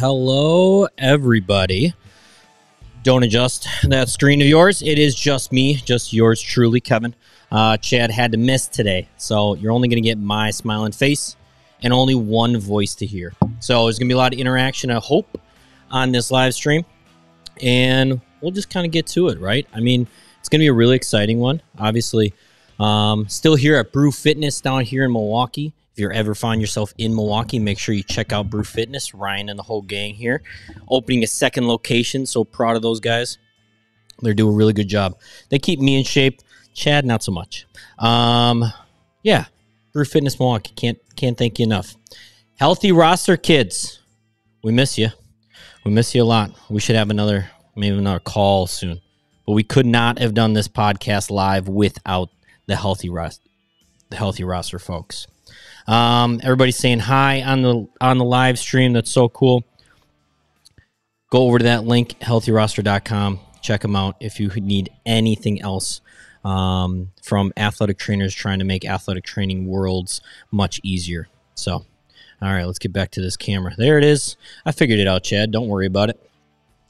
Hello, everybody. Don't adjust that screen of yours. It is just me, just yours truly, Kevin. Uh, Chad had to miss today, so you're only going to get my smiling face and only one voice to hear. So there's going to be a lot of interaction, I hope, on this live stream. And we'll just kind of get to it, right? I mean, it's going to be a really exciting one. Obviously, um, still here at Brew Fitness down here in Milwaukee. If you ever find yourself in Milwaukee, make sure you check out Brew Fitness. Ryan and the whole gang here, opening a second location. So proud of those guys. They're doing a really good job. They keep me in shape. Chad, not so much. Um, yeah, Brew Fitness Milwaukee. Can't can't thank you enough. Healthy roster kids. We miss you. We miss you a lot. We should have another maybe another call soon. But we could not have done this podcast live without the healthy roster the healthy roster folks. Um, everybody's saying hi on the on the live stream. That's so cool. Go over to that link, healthyroster.com. Check them out if you need anything else um, from athletic trainers trying to make athletic training worlds much easier. So, all right, let's get back to this camera. There it is. I figured it out, Chad. Don't worry about it.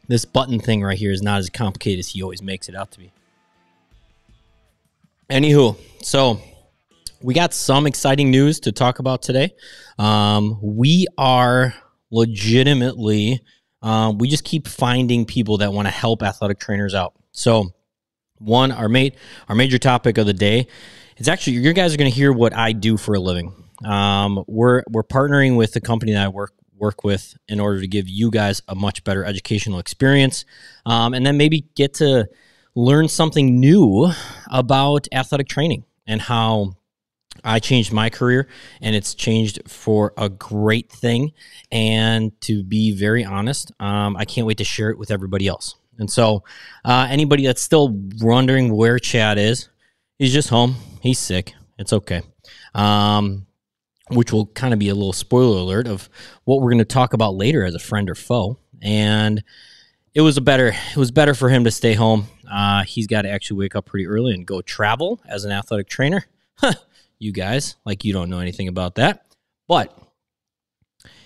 This button thing right here is not as complicated as he always makes it out to be. Anywho, so we got some exciting news to talk about today. Um, we are legitimately, um, we just keep finding people that want to help athletic trainers out. So, one, our mate, our major topic of the day. It's actually you guys are going to hear what I do for a living. Um, we're we're partnering with the company that I work work with in order to give you guys a much better educational experience, um, and then maybe get to learn something new about athletic training and how I changed my career and it's changed for a great thing. And to be very honest, um, I can't wait to share it with everybody else. And so, uh, anybody that's still wondering where Chad is, he's just home. He's sick. It's okay. Um, which will kind of be a little spoiler alert of what we're going to talk about later as a friend or foe. And it was a better it was better for him to stay home. Uh, he's got to actually wake up pretty early and go travel as an athletic trainer. you guys, like you don't know anything about that. But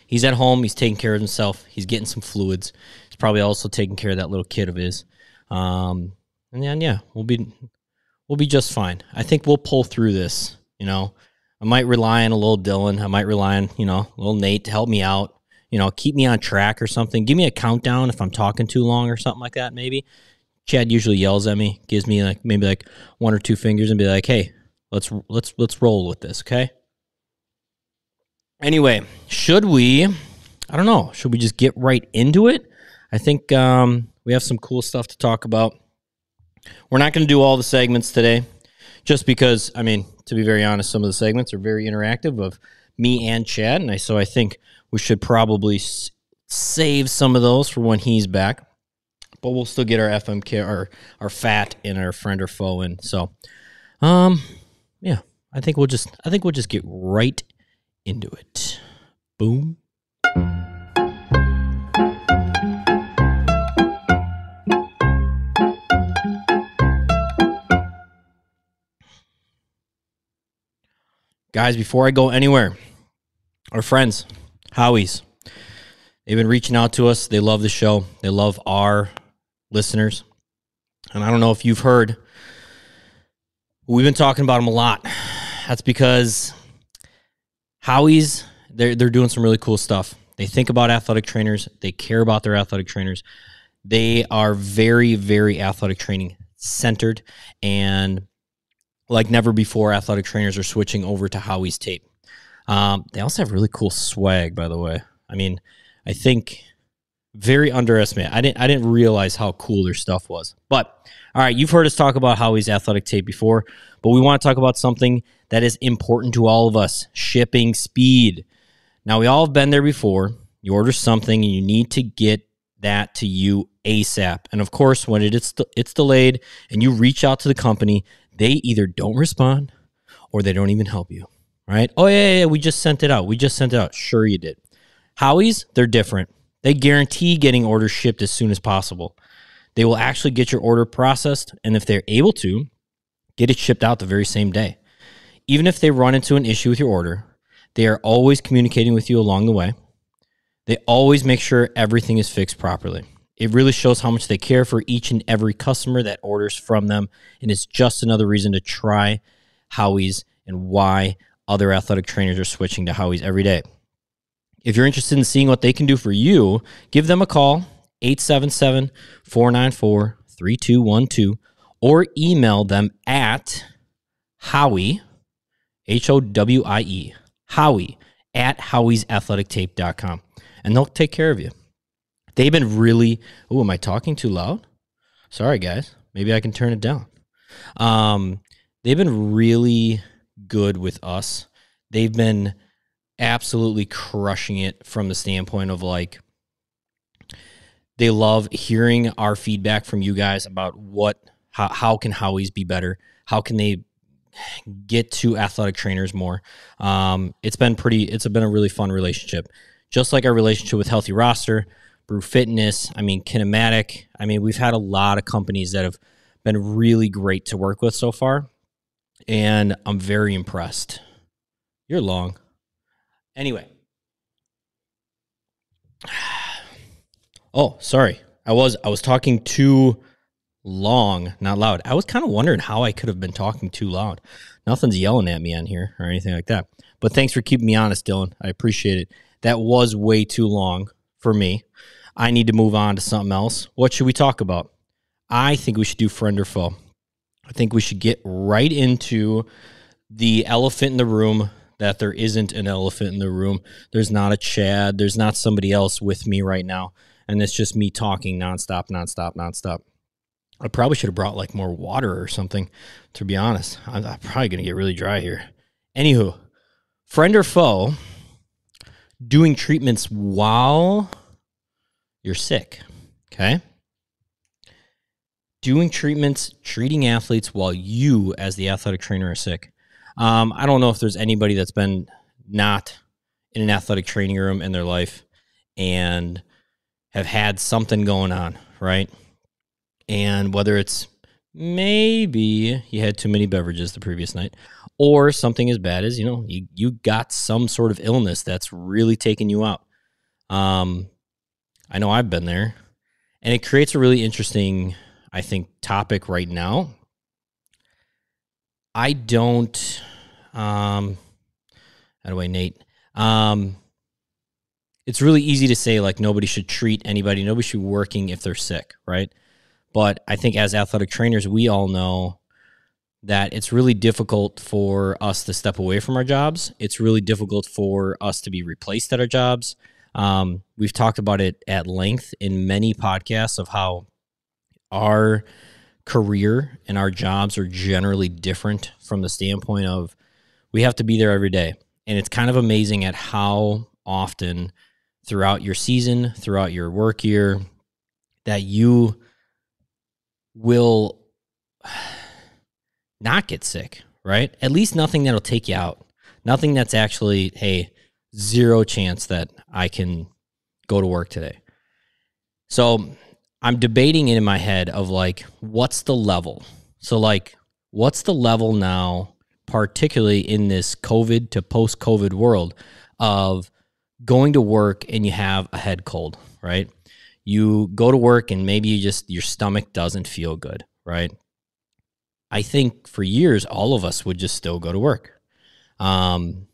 he's at home. He's taking care of himself. He's getting some fluids. He's probably also taking care of that little kid of his. Um, and then yeah, we'll be we'll be just fine. I think we'll pull through this. You know, I might rely on a little Dylan. I might rely on you know a little Nate to help me out. You know, keep me on track or something. Give me a countdown if I'm talking too long or something like that. Maybe Chad usually yells at me, gives me like maybe like one or two fingers, and be like, "Hey, let's let's let's roll with this." Okay. Anyway, should we? I don't know. Should we just get right into it? I think um, we have some cool stuff to talk about. We're not going to do all the segments today, just because. I mean, to be very honest, some of the segments are very interactive of me and Chad, and I, so I think we should probably save some of those for when he's back. But we'll still get our FMK, our our fat, and our friend or foe in. So, um, yeah, I think we'll just I think we'll just get right into it. Boom. Guys, before I go anywhere, our friends, Howie's, they've been reaching out to us. They love the show. They love our listeners. And I don't know if you've heard, we've been talking about them a lot. That's because Howie's, they're, they're doing some really cool stuff. They think about athletic trainers, they care about their athletic trainers. They are very, very athletic training centered. And like never before, athletic trainers are switching over to Howie's tape. Um, they also have really cool swag, by the way. I mean, I think very underestimated. I didn't I didn't realize how cool their stuff was. But all right, you've heard us talk about Howie's athletic tape before, but we want to talk about something that is important to all of us: shipping speed. Now we all have been there before. You order something and you need to get that to you ASAP. And of course, when it is it's delayed and you reach out to the company, they either don't respond or they don't even help you. Right? Oh yeah, yeah, yeah, we just sent it out. We just sent it out. Sure you did. Howie's, they're different. They guarantee getting orders shipped as soon as possible. They will actually get your order processed, and if they're able to, get it shipped out the very same day. Even if they run into an issue with your order, they are always communicating with you along the way. They always make sure everything is fixed properly. It really shows how much they care for each and every customer that orders from them. And it's just another reason to try Howie's and why other athletic trainers are switching to Howie's every day. If you're interested in seeing what they can do for you, give them a call, 877 494 3212, or email them at Howie, H O W I E, Howie at howiesathletictape.com. And they'll take care of you. They've been really. Oh, am I talking too loud? Sorry, guys. Maybe I can turn it down. Um, they've been really good with us. They've been absolutely crushing it from the standpoint of like they love hearing our feedback from you guys about what how, how can Howie's be better? How can they get to athletic trainers more? Um, it's been pretty. It's been a really fun relationship, just like our relationship with Healthy Roster, Brew Fitness. I mean, Kinematic. I mean, we've had a lot of companies that have been really great to work with so far, and I'm very impressed. You're long. Anyway. Oh, sorry. I was I was talking too long, not loud. I was kind of wondering how I could have been talking too loud. Nothing's yelling at me on here or anything like that. But thanks for keeping me honest, Dylan. I appreciate it. That was way too long for me. I need to move on to something else. What should we talk about? I think we should do friend or foe. I think we should get right into the elephant in the room that there isn't an elephant in the room. There's not a Chad. There's not somebody else with me right now. And it's just me talking nonstop, nonstop, nonstop. I probably should have brought like more water or something, to be honest. I'm, I'm probably going to get really dry here. Anywho, friend or foe, doing treatments while you're sick. Okay. Doing treatments, treating athletes while you, as the athletic trainer, are sick. Um, I don't know if there's anybody that's been not in an athletic training room in their life and have had something going on, right? And whether it's maybe you had too many beverages the previous night or something as bad as, you know, you, you got some sort of illness that's really taking you out. Um, I know I've been there. And it creates a really interesting, I think, topic right now. I don't um how do I Nate? Um it's really easy to say like nobody should treat anybody, nobody should be working if they're sick, right? But I think as athletic trainers, we all know that it's really difficult for us to step away from our jobs. It's really difficult for us to be replaced at our jobs. Um, we've talked about it at length in many podcasts of how our career and our jobs are generally different from the standpoint of we have to be there every day. And it's kind of amazing at how often throughout your season, throughout your work year, that you will not get sick, right? At least nothing that'll take you out. Nothing that's actually, hey, zero chance that I can go to work today. So I'm debating it in my head of like, what's the level? So, like, what's the level now, particularly in this COVID to post COVID world of going to work and you have a head cold, right? You go to work and maybe you just, your stomach doesn't feel good, right? I think for years, all of us would just still go to work. Um,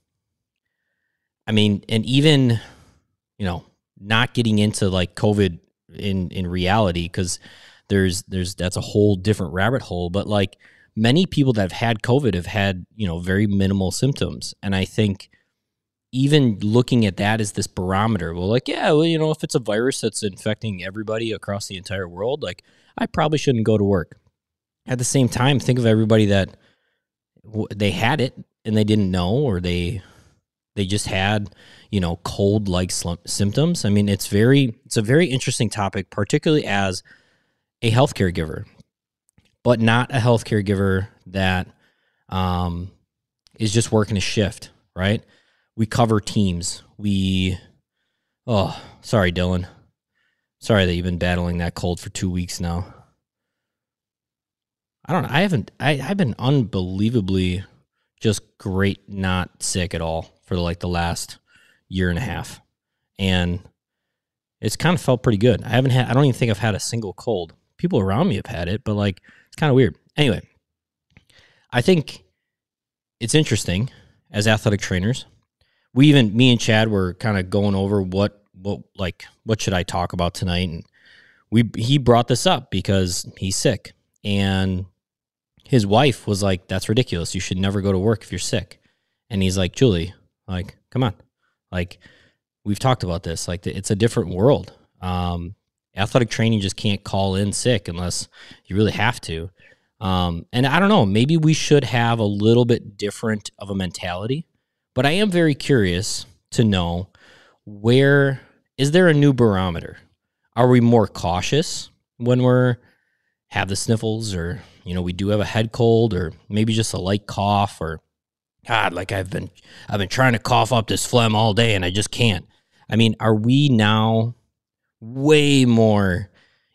I mean, and even, you know, not getting into like COVID in in reality because there's there's that's a whole different rabbit hole. But like many people that have had COVID have had you know very minimal symptoms, and I think even looking at that as this barometer, well, like yeah, well, you know, if it's a virus that's infecting everybody across the entire world, like I probably shouldn't go to work. At the same time, think of everybody that they had it and they didn't know, or they they just had you know cold like symptoms. I mean it's very it's a very interesting topic particularly as a healthcare giver but not a healthcare giver that um, is just working a shift right? We cover teams. We oh sorry dylan. Sorry that you've been battling that cold for two weeks now. I don't know. I haven't I, i've been unbelievably just great not sick at all for like the last year and a half. And it's kind of felt pretty good. I haven't had, I don't even think I've had a single cold. People around me have had it, but like it's kind of weird. Anyway, I think it's interesting as athletic trainers. We even, me and Chad were kind of going over what, what, like, what should I talk about tonight? And we, he brought this up because he's sick and his wife was like, that's ridiculous. You should never go to work if you're sick. And he's like, Julie, like, come on. Like, we've talked about this. Like, it's a different world. Um, athletic training just can't call in sick unless you really have to. Um, and I don't know, maybe we should have a little bit different of a mentality, but I am very curious to know where is there a new barometer? Are we more cautious when we're have the sniffles or you know we do have a head cold or maybe just a light cough or god like I've been I've been trying to cough up this phlegm all day and I just can't. I mean, are we now way more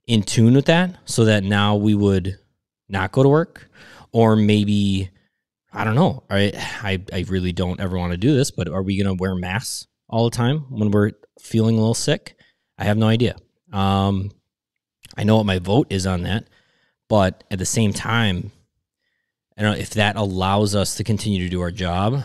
in tune with that so that now we would not go to work or maybe I don't know. I I, I really don't ever want to do this, but are we going to wear masks all the time when we're feeling a little sick? I have no idea. Um, I know what my vote is on that, but at the same time, Know if that allows us to continue to do our job.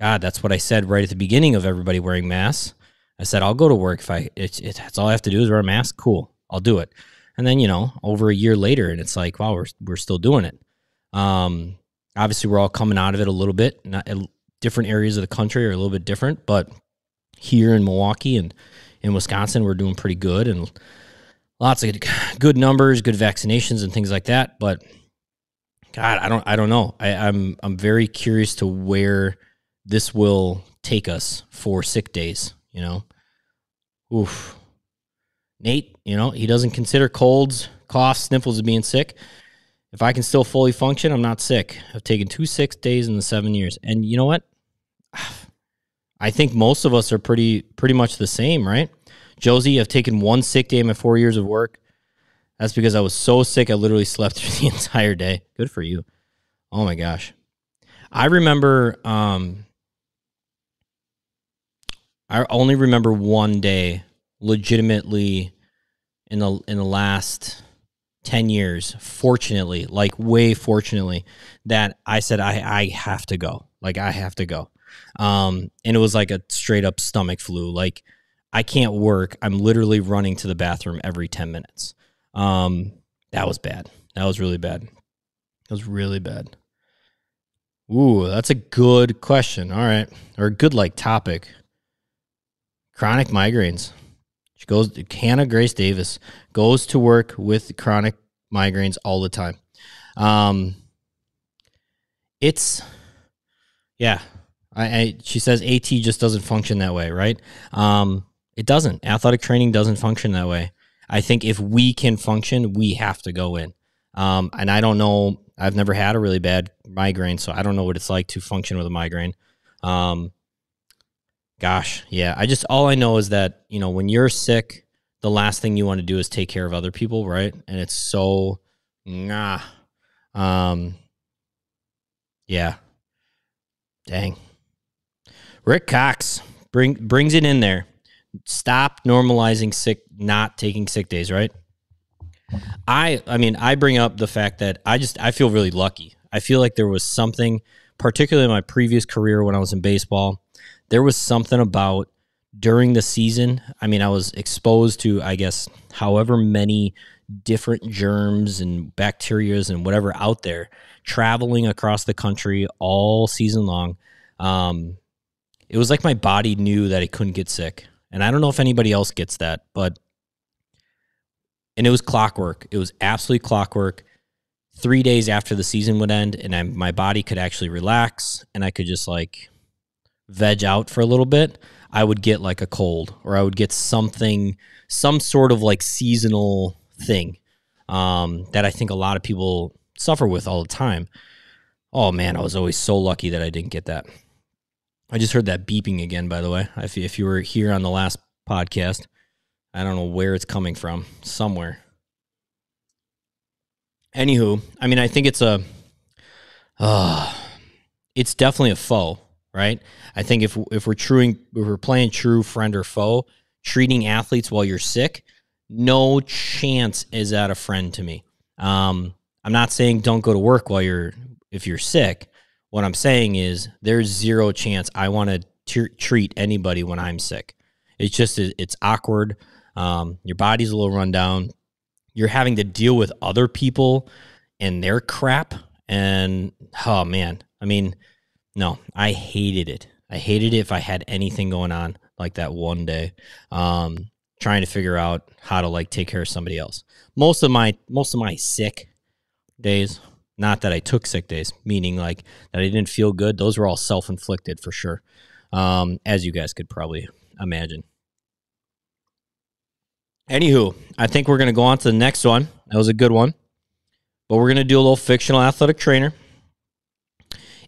God, that's what I said right at the beginning of everybody wearing masks. I said I'll go to work if I. It's, it, that's all I have to do is wear a mask. Cool, I'll do it. And then, you know, over a year later, and it's like, wow, we're, we're still doing it. Um, obviously, we're all coming out of it a little bit. Not, different areas of the country are a little bit different, but here in Milwaukee and in Wisconsin, we're doing pretty good and lots of good numbers, good vaccinations, and things like that. But God, I don't, I don't know. I, I'm, I'm very curious to where this will take us for sick days. You know, oof. Nate, you know, he doesn't consider colds, coughs, sniffles as being sick. If I can still fully function, I'm not sick. I've taken two sick days in the seven years. And you know what? I think most of us are pretty pretty much the same, right? Josie, I've taken one sick day in my four years of work. That's because I was so sick I literally slept through the entire day. Good for you. Oh my gosh. I remember um I only remember one day legitimately in the in the last 10 years fortunately like way fortunately that i said i i have to go like i have to go um and it was like a straight up stomach flu like i can't work i'm literally running to the bathroom every 10 minutes um that was bad that was really bad that was really bad ooh that's a good question all right or a good like topic chronic migraines she goes, Hannah Grace Davis goes to work with chronic migraines all the time. Um, it's, yeah. I, I, she says AT just doesn't function that way, right? Um, it doesn't. Athletic training doesn't function that way. I think if we can function, we have to go in. Um, and I don't know. I've never had a really bad migraine, so I don't know what it's like to function with a migraine. Um, Gosh, yeah. I just all I know is that, you know, when you're sick, the last thing you want to do is take care of other people, right? And it's so nah. Um yeah. Dang. Rick Cox bring brings it in there. Stop normalizing sick not taking sick days, right? I I mean, I bring up the fact that I just I feel really lucky. I feel like there was something particularly in my previous career when I was in baseball there was something about during the season. I mean, I was exposed to, I guess, however many different germs and bacterias and whatever out there traveling across the country all season long. Um, it was like my body knew that it couldn't get sick. And I don't know if anybody else gets that, but and it was clockwork. It was absolutely clockwork. Three days after the season would end, and I, my body could actually relax, and I could just like veg out for a little bit, I would get like a cold or I would get something, some sort of like seasonal thing um, that I think a lot of people suffer with all the time. Oh man, I was always so lucky that I didn't get that. I just heard that beeping again, by the way. If, if you were here on the last podcast, I don't know where it's coming from, somewhere. Anywho, I mean, I think it's a, uh, it's definitely a foe right? I think if if we're truing if we're playing true friend or foe, treating athletes while you're sick, no chance is that a friend to me. Um, I'm not saying don't go to work while you're if you're sick. What I'm saying is there's zero chance I want to treat anybody when I'm sick. It's just it's awkward. Um, your body's a little run down. You're having to deal with other people and their crap. And oh man, I mean, no, I hated it. I hated it if I had anything going on like that one day. Um, trying to figure out how to like take care of somebody else. Most of my most of my sick days, not that I took sick days, meaning like that I didn't feel good. Those were all self inflicted for sure, um, as you guys could probably imagine. Anywho, I think we're gonna go on to the next one. That was a good one, but we're gonna do a little fictional athletic trainer.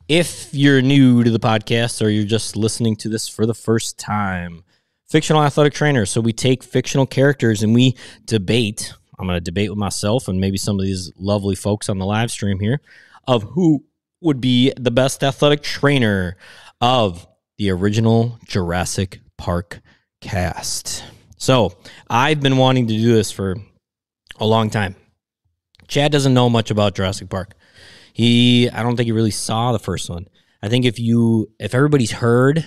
If you're new to the podcast or you're just listening to this for the first time, fictional athletic trainer. So we take fictional characters and we debate. I'm going to debate with myself and maybe some of these lovely folks on the live stream here of who would be the best athletic trainer of the original Jurassic Park cast. So I've been wanting to do this for a long time. Chad doesn't know much about Jurassic Park. He, I don't think he really saw the first one. I think if you, if everybody's heard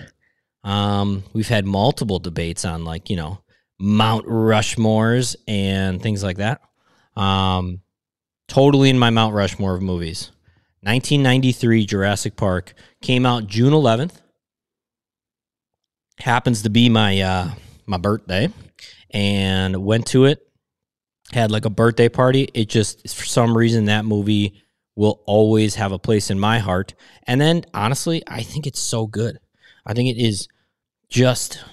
um, we've had multiple debates on like, you know, Mount Rushmores and things like that. Um, totally in my Mount Rushmore of movies. 1993 Jurassic Park came out June 11th. Happens to be my uh, my birthday, and went to it. Had like a birthday party. It just for some reason that movie will always have a place in my heart. And then honestly, I think it's so good. I think it is just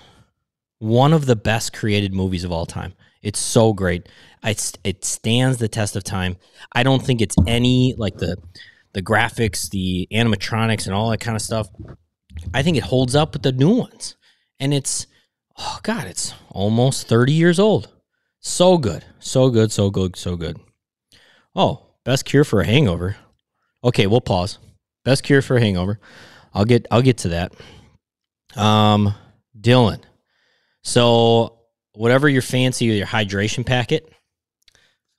one of the best created movies of all time. It's so great. It's, it stands the test of time. I don't think it's any like the the graphics, the animatronics, and all that kind of stuff. I think it holds up with the new ones. And it's oh god, it's almost 30 years old. So good. So good, so good, so good. Oh, best cure for a hangover. Okay, we'll pause. Best cure for a hangover. I'll get I'll get to that. Um Dylan. So whatever your fancy your hydration packet,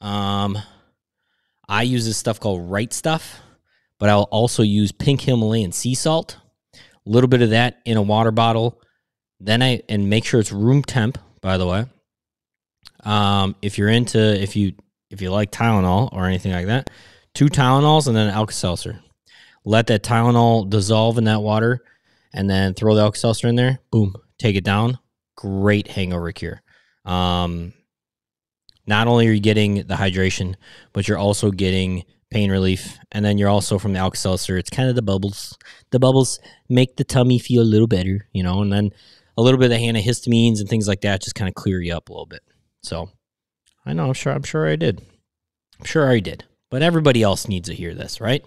um, I use this stuff called Right Stuff, but I'll also use pink Himalayan sea salt, a little bit of that in a water bottle. Then I and make sure it's room temp. By the way, um, if you're into if you if you like Tylenol or anything like that, two Tylenols and then an Alka Seltzer. Let that Tylenol dissolve in that water, and then throw the Alka Seltzer in there. Boom, take it down. Great hangover cure. Um, not only are you getting the hydration, but you're also getting pain relief. And then you're also from the Alka Seltzer, it's kind of the bubbles. The bubbles make the tummy feel a little better, you know, and then a little bit of the antihistamines and things like that just kind of clear you up a little bit. So I know, I'm sure, I'm sure I did. I'm sure I did. But everybody else needs to hear this, right?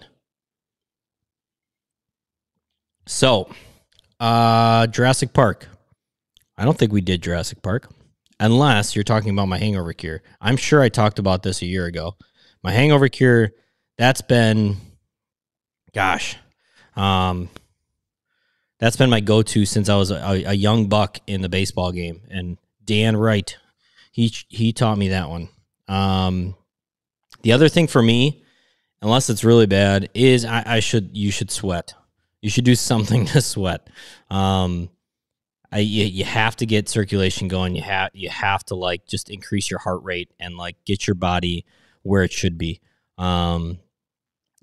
So, uh, Jurassic Park. I don't think we did Jurassic Park, unless you're talking about my hangover cure. I'm sure I talked about this a year ago. My hangover cure, that's been, gosh, um, that's been my go-to since I was a, a young buck in the baseball game. And Dan Wright, he he taught me that one. Um, the other thing for me, unless it's really bad, is I, I should you should sweat. You should do something to sweat. Um, I, you, you have to get circulation going. You have you have to like just increase your heart rate and like get your body where it should be. Um,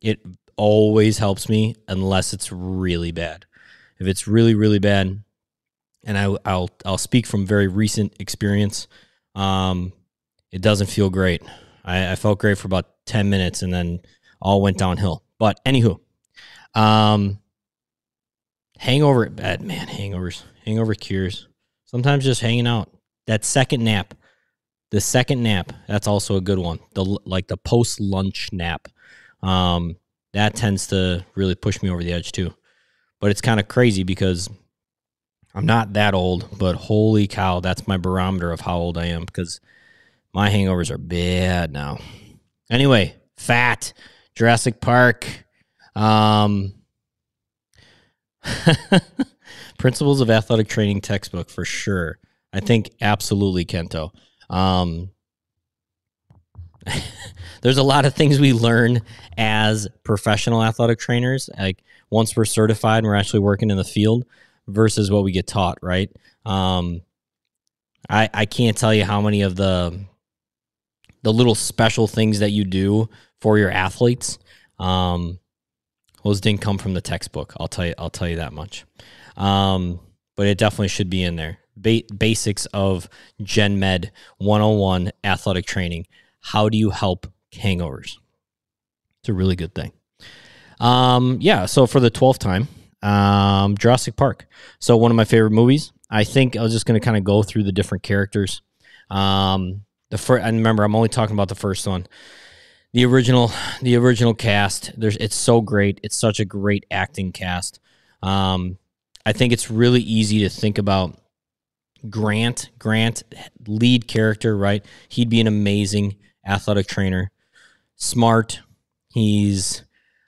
it always helps me unless it's really bad. If it's really really bad, and I, will I'll speak from very recent experience. Um, it doesn't feel great. I, I, felt great for about ten minutes, and then all went downhill. But anywho, um, hangover bad man hangovers hangover cures. Sometimes just hanging out. That second nap, the second nap, that's also a good one. The like the post lunch nap, um, that tends to really push me over the edge too. But it's kind of crazy because I'm not that old, but holy cow, that's my barometer of how old I am because my hangovers are bad now. Anyway, fat, Jurassic Park, um, Principles of Athletic Training textbook for sure. I think absolutely Kento. Um, there's a lot of things we learn as professional athletic trainers. Like once we're certified and we're actually working in the field versus what we get taught, right? Um, I I can't tell you how many of the the little special things that you do for your athletes. Um, those didn't come from the textbook. I'll tell you. I'll tell you that much. Um, but it definitely should be in there. Ba- basics of Gen Med 101 athletic training. How do you help hangovers? It's a really good thing. Um, yeah. So for the twelfth time, um, Jurassic Park. So one of my favorite movies. I think I was just going to kind of go through the different characters. Um, the first, and remember, I'm only talking about the first one. The original, the original cast. There's, it's so great. It's such a great acting cast. Um, I think it's really easy to think about Grant. Grant, lead character, right? He'd be an amazing athletic trainer. Smart. He's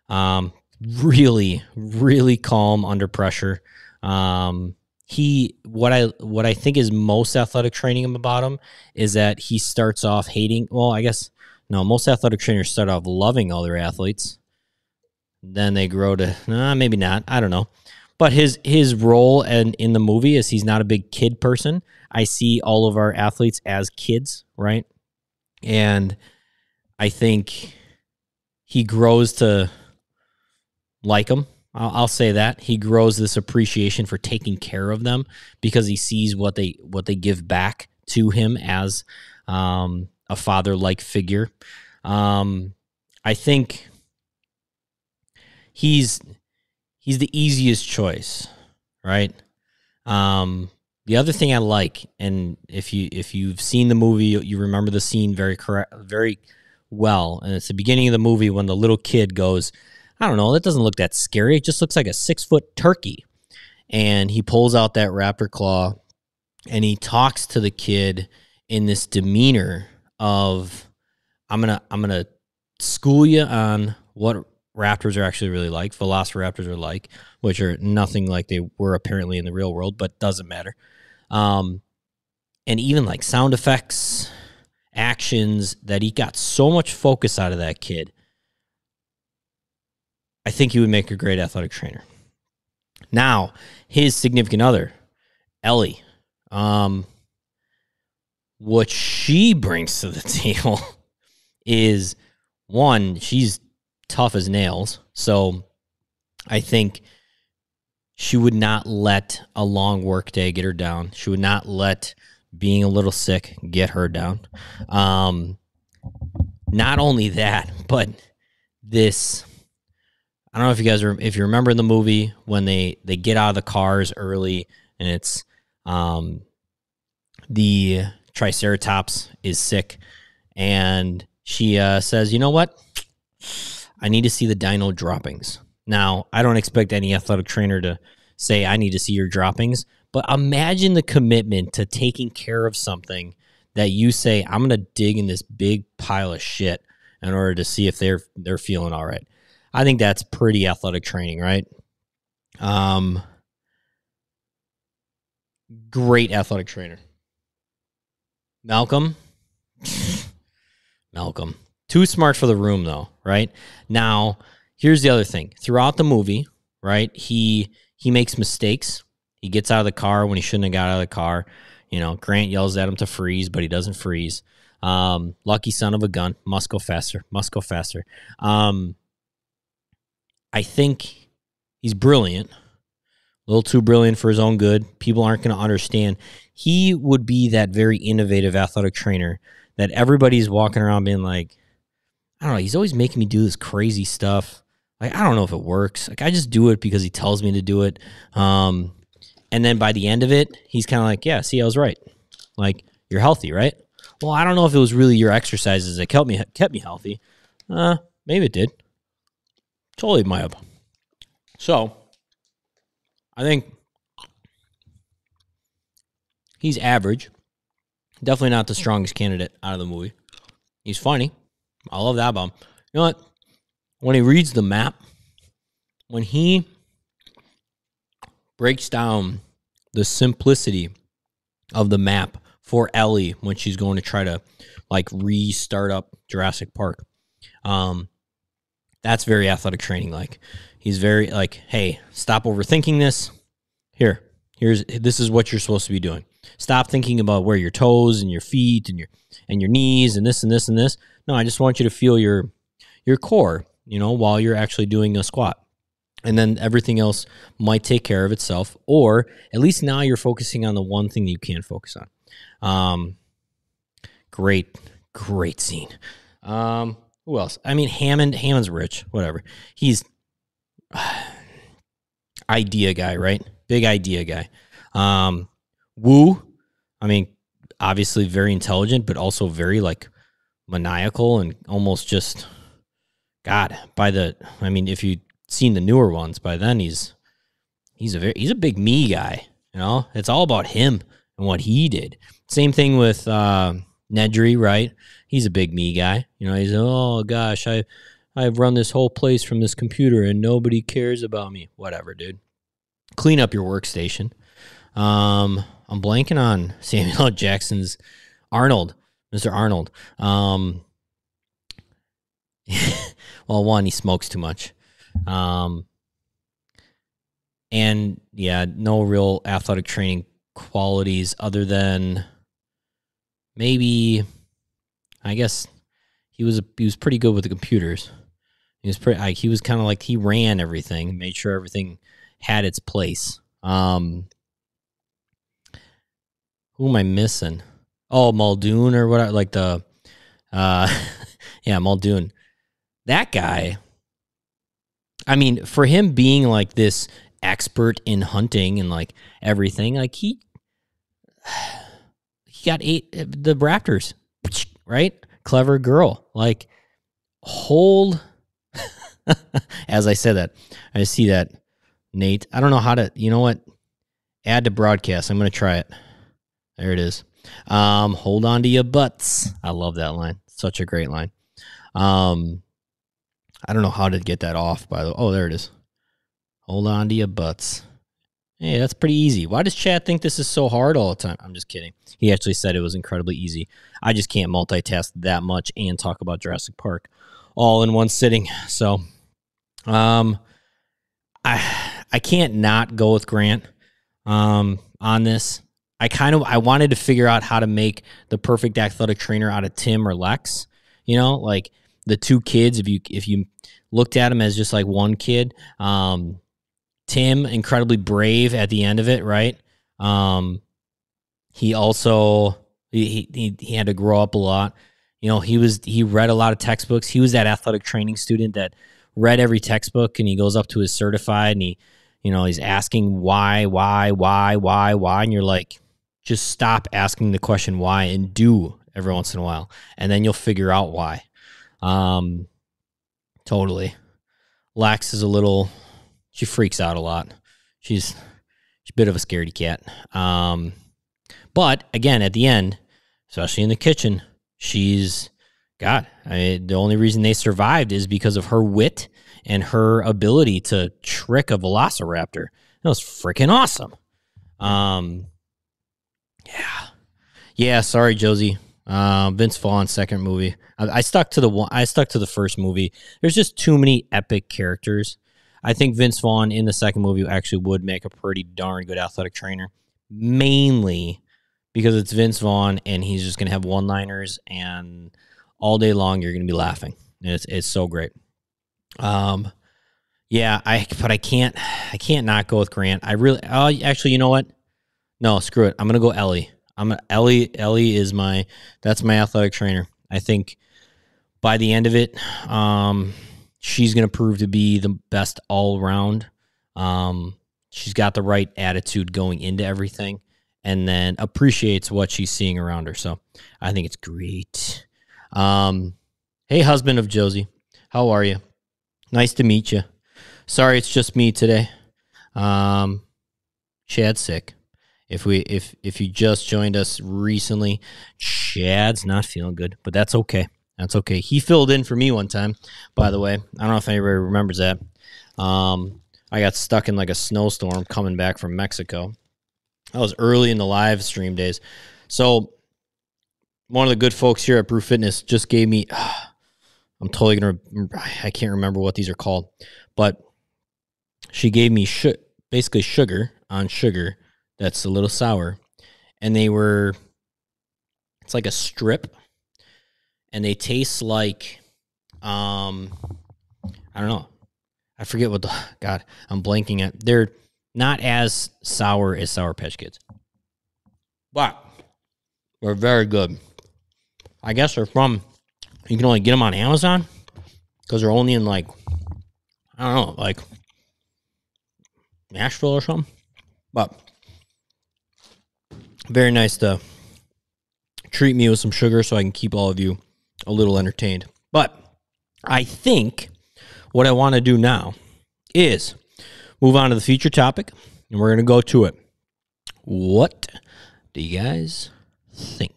um, really, really calm under pressure. Um, he what I what I think is most athletic training about him is that he starts off hating. Well, I guess no, most athletic trainers start off loving all their athletes. Then they grow to nah, maybe not. I don't know. But his his role and in the movie is he's not a big kid person. I see all of our athletes as kids, right? And I think he grows to like them I'll, I'll say that he grows this appreciation for taking care of them because he sees what they what they give back to him as um, a father like figure. Um, I think he's he's the easiest choice, right? Um, the other thing I like, and if you if you've seen the movie, you remember the scene very correct, very well. And it's the beginning of the movie when the little kid goes, I don't know, that doesn't look that scary. It just looks like a six foot turkey. And he pulls out that raptor claw and he talks to the kid in this demeanor of I'm gonna I'm gonna school you on what raptors are actually really like, velociraptors are like, which are nothing like they were apparently in the real world, but doesn't matter. Um, and even like sound effects, actions that he got so much focus out of that kid I think he would make a great athletic trainer. Now, his significant other, Ellie, um, what she brings to the table is one, she's tough as nails. So I think she would not let a long work day get her down. She would not let being a little sick get her down. Um, not only that, but this I don't know if you guys are if you remember in the movie when they they get out of the cars early and it's um the triceratops is sick and she uh, says, "You know what? I need to see the dino droppings." Now, I don't expect any athletic trainer to say, "I need to see your droppings," but imagine the commitment to taking care of something that you say, "I'm going to dig in this big pile of shit in order to see if they're they're feeling all right." I think that's pretty athletic training, right? Um, great athletic trainer. Malcolm, Malcolm, too smart for the room though, right? Now, here's the other thing. Throughout the movie, right, he he makes mistakes. He gets out of the car when he shouldn't have got out of the car. You know, Grant yells at him to freeze, but he doesn't freeze. Um, lucky son of a gun, must go faster, must go faster. Um, I think he's brilliant, a little too brilliant for his own good. People aren't going to understand. He would be that very innovative athletic trainer that everybody's walking around being like, I don't know, he's always making me do this crazy stuff. Like, I don't know if it works. Like, I just do it because he tells me to do it. Um, and then by the end of it, he's kind of like, yeah, see, I was right. Like, you're healthy, right? Well, I don't know if it was really your exercises that kept me kept me healthy. Uh, maybe it did. Totally my up. So, I think he's average. Definitely not the strongest candidate out of the movie. He's funny. I love that him. You know what? When he reads the map, when he breaks down the simplicity of the map for Ellie when she's going to try to like restart up Jurassic Park. Um, that's very athletic training. Like he's very like, hey, stop overthinking this. Here, here's this is what you're supposed to be doing. Stop thinking about where your toes and your feet and your and your knees and this and this and this. No, I just want you to feel your your core, you know, while you're actually doing a squat. And then everything else might take care of itself, or at least now you're focusing on the one thing that you can focus on. Um, great, great scene. Um, who else? I mean, Hammond. Hammond's rich. Whatever. He's idea guy, right? Big idea guy. Um, Wu. I mean, obviously very intelligent, but also very like maniacal and almost just God. By the, I mean, if you've seen the newer ones, by then he's he's a very he's a big me guy. You know, it's all about him and what he did. Same thing with uh, Nedry, right? He's a big me guy. You know, he's oh gosh, I I've run this whole place from this computer and nobody cares about me. Whatever, dude. Clean up your workstation. Um, I'm blanking on Samuel Jackson's Arnold, Mr. Arnold. Um, well, one, he smokes too much. Um, and yeah, no real athletic training qualities other than maybe, I guess he was he was pretty good with the computers. He was pretty like he was kind of like he ran everything, made sure everything had its place. Um, who am I missing? Oh, Muldoon or what? Like the, uh, yeah, Muldoon. That guy. I mean, for him being like this expert in hunting and like everything, like he, got ate the Raptors, right? Clever girl. Like, hold. As I said that, I see that, Nate. I don't know how to. You know what? Add to broadcast. I'm going to try it. There it is. Um, hold on to your butts. I love that line. Such a great line. Um, I don't know how to get that off. By the oh, there it is. Hold on to your butts. Hey, that's pretty easy. Why does Chad think this is so hard all the time? I'm just kidding. He actually said it was incredibly easy. I just can't multitask that much and talk about Jurassic Park all in one sitting. So, um, I I can't not go with Grant um on this. I kind of I wanted to figure out how to make the perfect athletic trainer out of Tim or Lex. You know, like the two kids. If you if you looked at them as just like one kid, um, Tim incredibly brave at the end of it, right? Um, he also he, he he had to grow up a lot. You know, he was he read a lot of textbooks. He was that athletic training student that read every textbook, and he goes up to his certified, and he, you know, he's asking why, why, why, why, why, and you're like, just stop asking the question why and do every once in a while, and then you'll figure out why. Um, totally. Lex is a little. She freaks out a lot. She's she's a bit of a scaredy cat. Um, but again, at the end, especially in the kitchen, she's God. I mean, the only reason they survived is because of her wit and her ability to trick a velociraptor. That was freaking awesome. Um, yeah, yeah. Sorry, Josie. Uh, Vince Vaughn's second movie. I, I, stuck to the one. I stuck to the first movie. There's just too many epic characters. I think Vince Vaughn in the second movie actually would make a pretty darn good athletic trainer, mainly because it's Vince Vaughn and he's just gonna have one-liners and all day long you're gonna be laughing. It's it's so great. Um, yeah, I but I can't I can't not go with Grant. I really. Oh, actually, you know what? No, screw it. I'm gonna go Ellie. I'm a, Ellie. Ellie is my that's my athletic trainer. I think by the end of it, um, she's going to prove to be the best all around. Um, she's got the right attitude going into everything, and then appreciates what she's seeing around her. So I think it's great. Um, hey, husband of Josie, how are you? Nice to meet you. Sorry, it's just me today. Um, Chad's sick. If we if if you just joined us recently, Chad's not feeling good, but that's okay. That's okay. He filled in for me one time, by the way. I don't know if anybody remembers that. Um, I got stuck in like a snowstorm coming back from Mexico. That was early in the live stream days. So one of the good folks here at Brew Fitness just gave me. I'm totally gonna. I can't remember what these are called, but she gave me sh- basically sugar on sugar that's a little sour, and they were. It's like a strip, and they taste like, um, I don't know. I forget what the God. I'm blanking at. They're not as sour as Sour Patch Kids, but they're very good. I guess they're from. You can only get them on Amazon because they're only in like I don't know, like Nashville or something. But very nice to treat me with some sugar so I can keep all of you a little entertained. But I think what I want to do now is move on to the feature topic, and we're going to go to it. What do you guys think?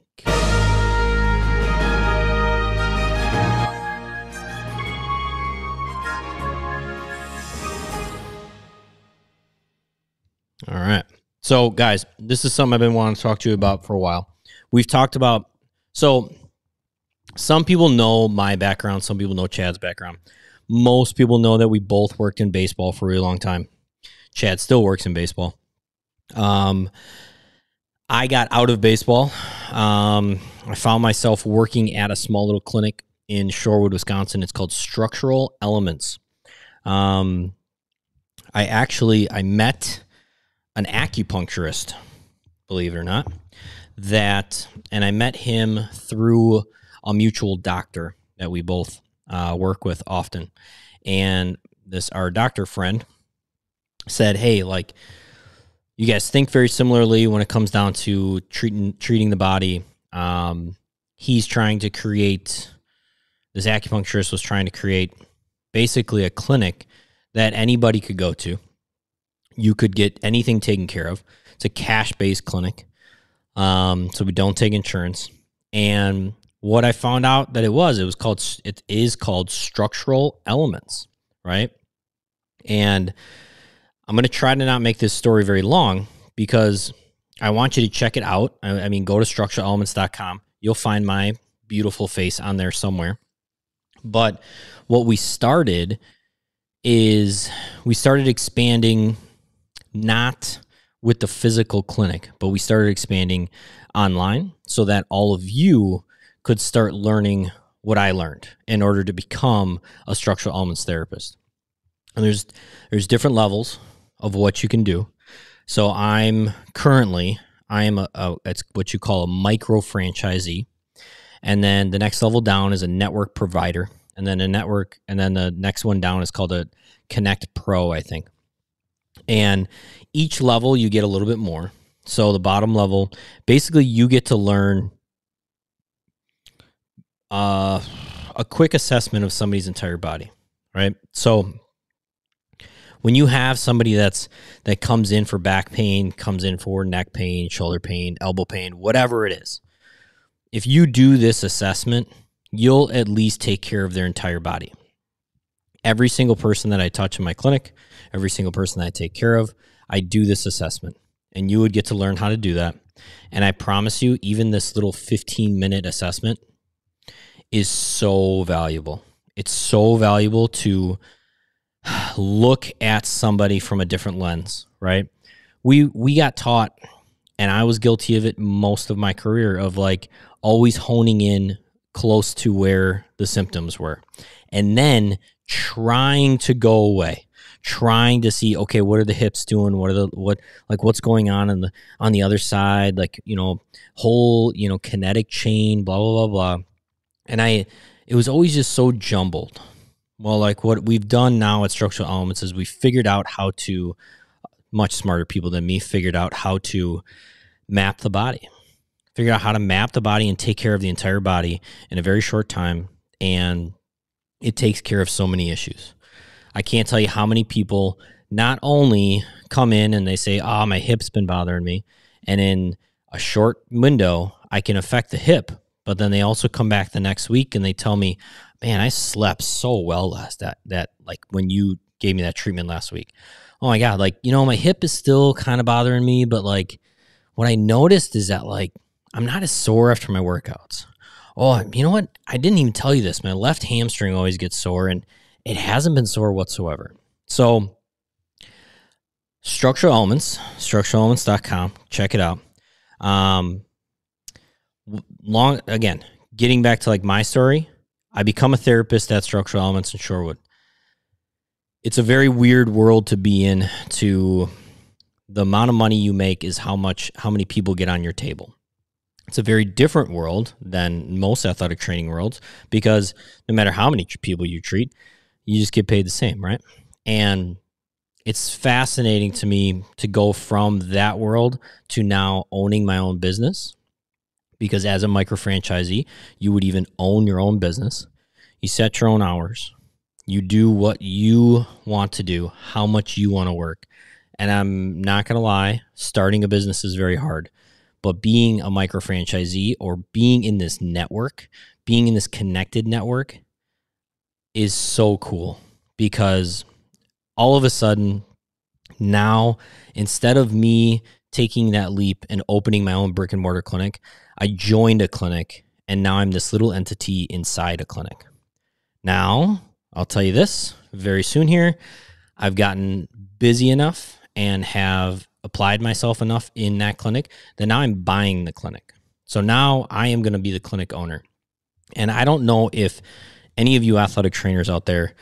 All right. So, guys, this is something I've been wanting to talk to you about for a while. We've talked about, so some people know my background, some people know Chad's background. Most people know that we both worked in baseball for a really long time. Chad still works in baseball. Um, I got out of baseball. Um, I found myself working at a small little clinic in Shorewood, Wisconsin. It's called Structural Elements. Um, I actually I met an acupuncturist, believe it or not, that, and I met him through a mutual doctor that we both uh, work with often. And this, our doctor friend said, Hey, like, you guys think very similarly when it comes down to treating treating the body. Um, he's trying to create this acupuncturist was trying to create basically a clinic that anybody could go to you could get anything taken care of. It's a cash based clinic. Um, so we don't take insurance. And what I found out that it was, it was called, it is called structural elements, right? And I'm going to try to not make this story very long because I want you to check it out. I, I mean, go to structuralelements.com. You'll find my beautiful face on there somewhere. But what we started is we started expanding not with the physical clinic, but we started expanding online so that all of you could start learning what I learned in order to become a structural elements therapist. And there's there's different levels of what you can do. So I'm currently I am a, a it's what you call a micro franchisee. And then the next level down is a network provider. And then a network and then the next one down is called a Connect Pro, I think. And each level you get a little bit more. So the bottom level, basically you get to learn uh, a quick assessment of somebody's entire body, right? So when you have somebody that's that comes in for back pain, comes in for neck pain, shoulder pain, elbow pain, whatever it is, if you do this assessment, you'll at least take care of their entire body every single person that I touch in my clinic, every single person that I take care of, I do this assessment. And you would get to learn how to do that. And I promise you, even this little 15 minute assessment is so valuable. It's so valuable to look at somebody from a different lens, right? We we got taught and I was guilty of it most of my career of like always honing in close to where the symptoms were. And then trying to go away trying to see okay what are the hips doing what are the what like what's going on in the on the other side like you know whole you know kinetic chain blah blah blah blah and i it was always just so jumbled well like what we've done now at structural elements is we figured out how to much smarter people than me figured out how to map the body figure out how to map the body and take care of the entire body in a very short time and it takes care of so many issues. I can't tell you how many people not only come in and they say, "Ah, oh, my hip's been bothering me," and in a short window, I can affect the hip, but then they also come back the next week and they tell me, "Man, I slept so well last that that like when you gave me that treatment last week." Oh my god, like, you know, my hip is still kind of bothering me, but like what I noticed is that like I'm not as sore after my workouts. Oh, you know what? I didn't even tell you this. My left hamstring always gets sore and it hasn't been sore whatsoever. So, structural elements, structuralelements.com, check it out. Um, long again, getting back to like my story, I become a therapist at Structural Elements in Shorewood. It's a very weird world to be in to the amount of money you make is how much how many people get on your table. It's a very different world than most athletic training worlds because no matter how many people you treat, you just get paid the same, right? And it's fascinating to me to go from that world to now owning my own business because as a micro franchisee, you would even own your own business. You set your own hours. You do what you want to do, how much you want to work. And I'm not going to lie, starting a business is very hard. But being a micro franchisee or being in this network, being in this connected network is so cool because all of a sudden, now instead of me taking that leap and opening my own brick and mortar clinic, I joined a clinic and now I'm this little entity inside a clinic. Now, I'll tell you this very soon here. I've gotten busy enough and have applied myself enough in that clinic that now I'm buying the clinic. So now I am going to be the clinic owner. And I don't know if any of you athletic trainers out there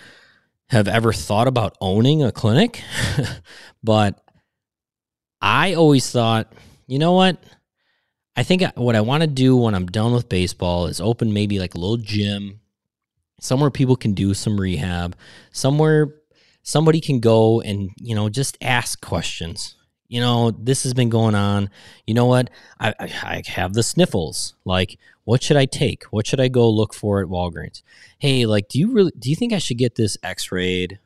have ever thought about owning a clinic, but I always thought, you know what? I think what I want to do when I'm done with baseball is open maybe like a little gym, somewhere people can do some rehab, somewhere somebody can go and, you know, just ask questions. You know, this has been going on. You know what? I, I, I have the sniffles. Like, what should I take? What should I go look for at Walgreens? Hey, like, do you really do you think I should get this x-rayed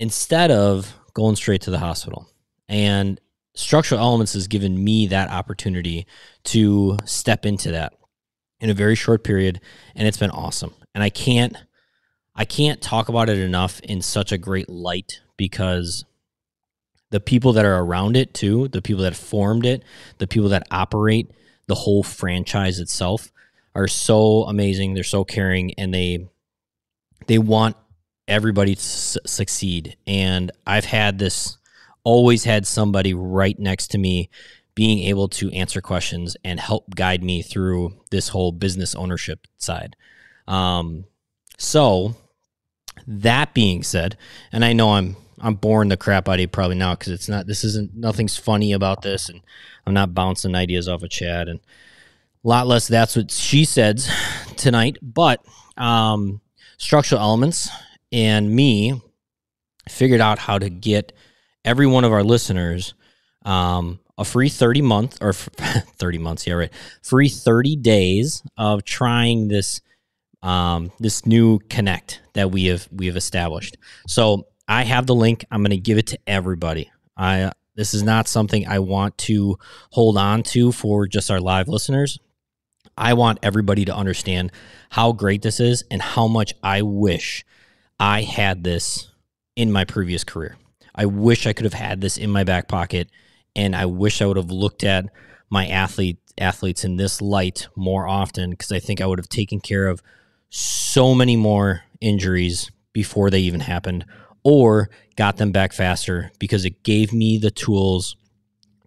instead of going straight to the hospital? And structural elements has given me that opportunity to step into that in a very short period and it's been awesome. And i can't i can't talk about it enough in such a great light because the people that are around it too the people that formed it the people that operate the whole franchise itself are so amazing they're so caring and they they want everybody to succeed. And i've had this always had somebody right next to me being able to answer questions and help guide me through this whole business ownership side. Um, so that being said, and I know I'm I'm boring the crap out of you probably now because it's not this isn't nothing's funny about this, and I'm not bouncing ideas off of Chad and a lot less. That's what she said tonight, but um, structural elements and me figured out how to get every one of our listeners um, a free 30 month or 30 months, yeah, right. Free 30 days of trying this um, this new connect that we have we have established. So I have the link. I'm going to give it to everybody. I this is not something I want to hold on to for just our live listeners. I want everybody to understand how great this is and how much I wish I had this in my previous career. I wish I could have had this in my back pocket, and I wish I would have looked at my athlete athletes in this light more often because I think I would have taken care of so many more injuries before they even happened or got them back faster because it gave me the tools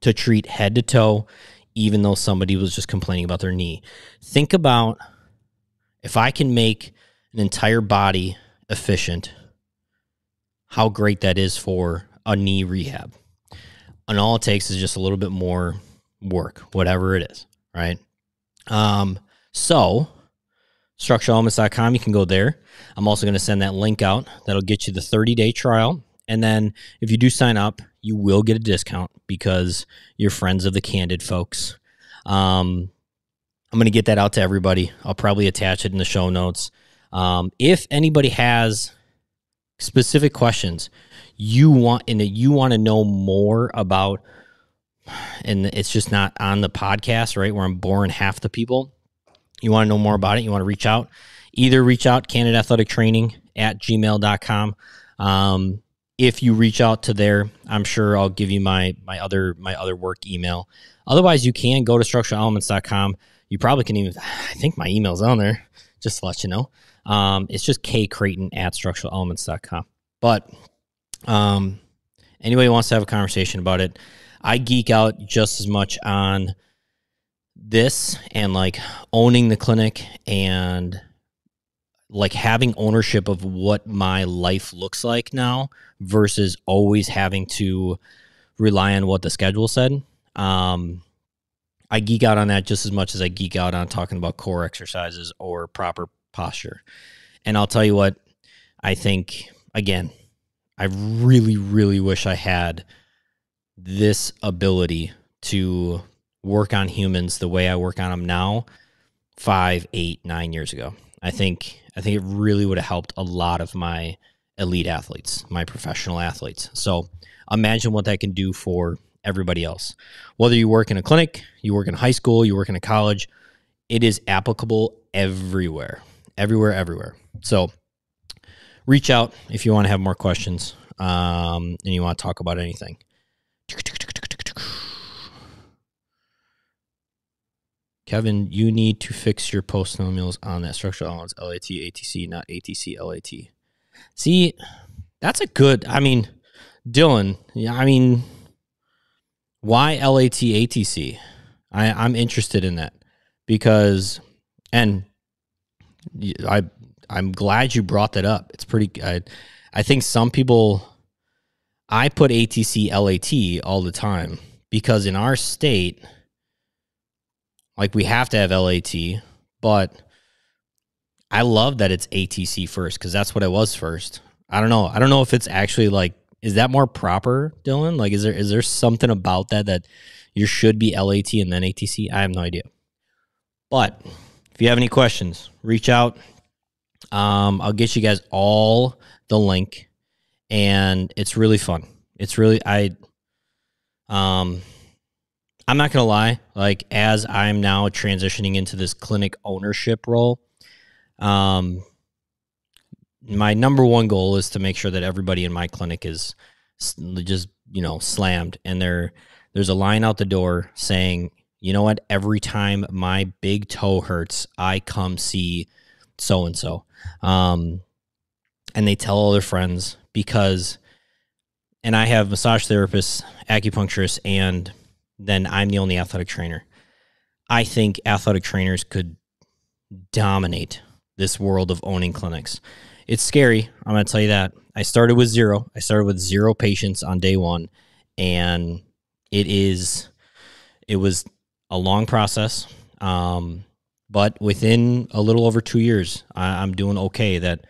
to treat head to toe even though somebody was just complaining about their knee. Think about if I can make an entire body efficient how great that is for a knee rehab. And all it takes is just a little bit more work, whatever it is, right? Um, so structuralelements.com, you can go there. I'm also going to send that link out. That'll get you the 30 day trial. And then if you do sign up, you will get a discount because you're friends of the candid folks. Um, I'm going to get that out to everybody. I'll probably attach it in the show notes. Um, if anybody has specific questions you want and you want to know more about and it's just not on the podcast right where i'm boring half the people you want to know more about it you want to reach out either reach out candid athletic training at gmail.com um, if you reach out to there, I'm sure I'll give you my my other my other work email. Otherwise, you can go to structuralelements.com. You probably can even I think my email's on there, just to let you know. Um, it's just K Creighton at structuralelements.com. But um anybody wants to have a conversation about it, I geek out just as much on this and like owning the clinic and like having ownership of what my life looks like now versus always having to rely on what the schedule said. Um, I geek out on that just as much as I geek out on talking about core exercises or proper posture. And I'll tell you what, I think, again, I really, really wish I had this ability to work on humans the way I work on them now, five, eight, nine years ago. I think I think it really would have helped a lot of my elite athletes, my professional athletes. So imagine what that can do for everybody else. Whether you work in a clinic, you work in high school, you work in a college, it is applicable everywhere, everywhere, everywhere. So reach out if you want to have more questions um, and you want to talk about anything. Kevin, you need to fix your polynomials on that structural elements LAT, ATC, not ATC, LAT. See, that's a good, I mean, Dylan, yeah, I mean, why LAT, ATC? I, I'm interested in that because, and I, I'm glad you brought that up. It's pretty, I, I think some people, I put ATC, LAT all the time because in our state, like we have to have LAT, but I love that it's ATC first because that's what it was first. I don't know. I don't know if it's actually like is that more proper, Dylan? Like is there is there something about that that you should be LAT and then ATC? I have no idea. But if you have any questions, reach out. Um, I'll get you guys all the link, and it's really fun. It's really I um I'm not gonna lie, like as I'm now transitioning into this clinic ownership role, um, my number one goal is to make sure that everybody in my clinic is just you know slammed, and there there's a line out the door saying, you know what, every time my big toe hurts, I come see so and so, and they tell all their friends because, and I have massage therapists, acupuncturists, and then I'm the only athletic trainer. I think athletic trainers could dominate this world of owning clinics. It's scary. I'm going to tell you that. I started with zero. I started with zero patients on day one, and it is, it was a long process. Um, but within a little over two years, I, am doing okay. That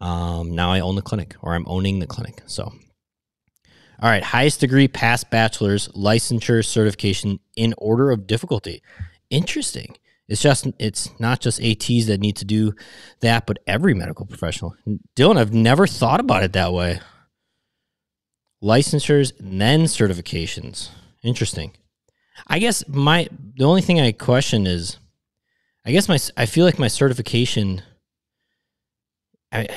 um, now I own the clinic, or I'm owning the clinic. So all right, highest degree past bachelor's licensure certification in order of difficulty. Interesting. It's just it's not just ATs that need to do that, but every medical professional. Dylan, I've never thought about it that way. Licensures, then certifications. Interesting. I guess my the only thing I question is I guess my I feel like my certification I,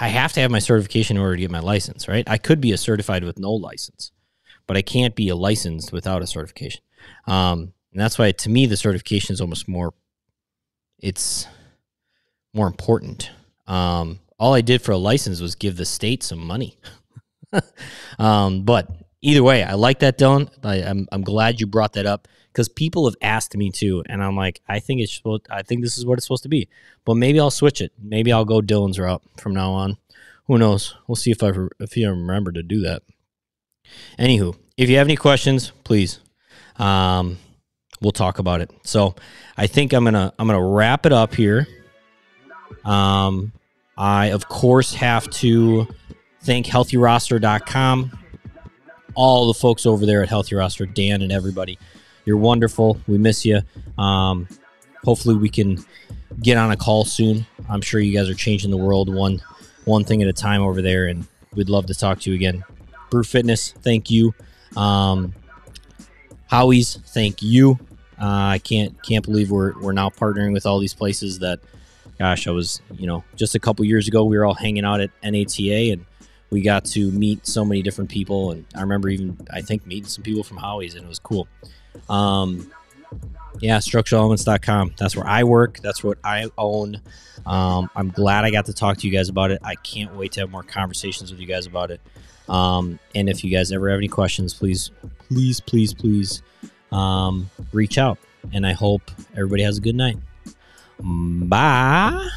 I have to have my certification in order to get my license, right? I could be a certified with no license, but I can't be a licensed without a certification. Um, and that's why, to me, the certification is almost more. It's more important. Um, all I did for a license was give the state some money. um, but either way, I like that, Dylan. I, I'm I'm glad you brought that up because people have asked me to, and I'm like, I think it's I think this is what it's supposed to be, but maybe I'll switch it. Maybe I'll go Dylan's route from now on. Who knows? We'll see if I if you remember to do that. Anywho, if you have any questions, please, um, we'll talk about it. So I think I'm gonna I'm gonna wrap it up here. Um, I of course have to thank healthyroster.com all the folks over there at Healthy Roster, Dan and everybody. You're wonderful. We miss you. Um, hopefully, we can get on a call soon. I'm sure you guys are changing the world one one thing at a time over there, and we'd love to talk to you again. Brew Fitness, thank you. Um, Howie's, thank you. Uh, I can't can't believe we're we're now partnering with all these places that, gosh, I was you know just a couple years ago we were all hanging out at NATA and we got to meet so many different people, and I remember even I think meeting some people from Howie's, and it was cool. Um, yeah, structuralelements.com. That's where I work. That's what I own. Um, I'm glad I got to talk to you guys about it. I can't wait to have more conversations with you guys about it. Um, and if you guys ever have any questions, please, please, please, please um, reach out. And I hope everybody has a good night. Bye.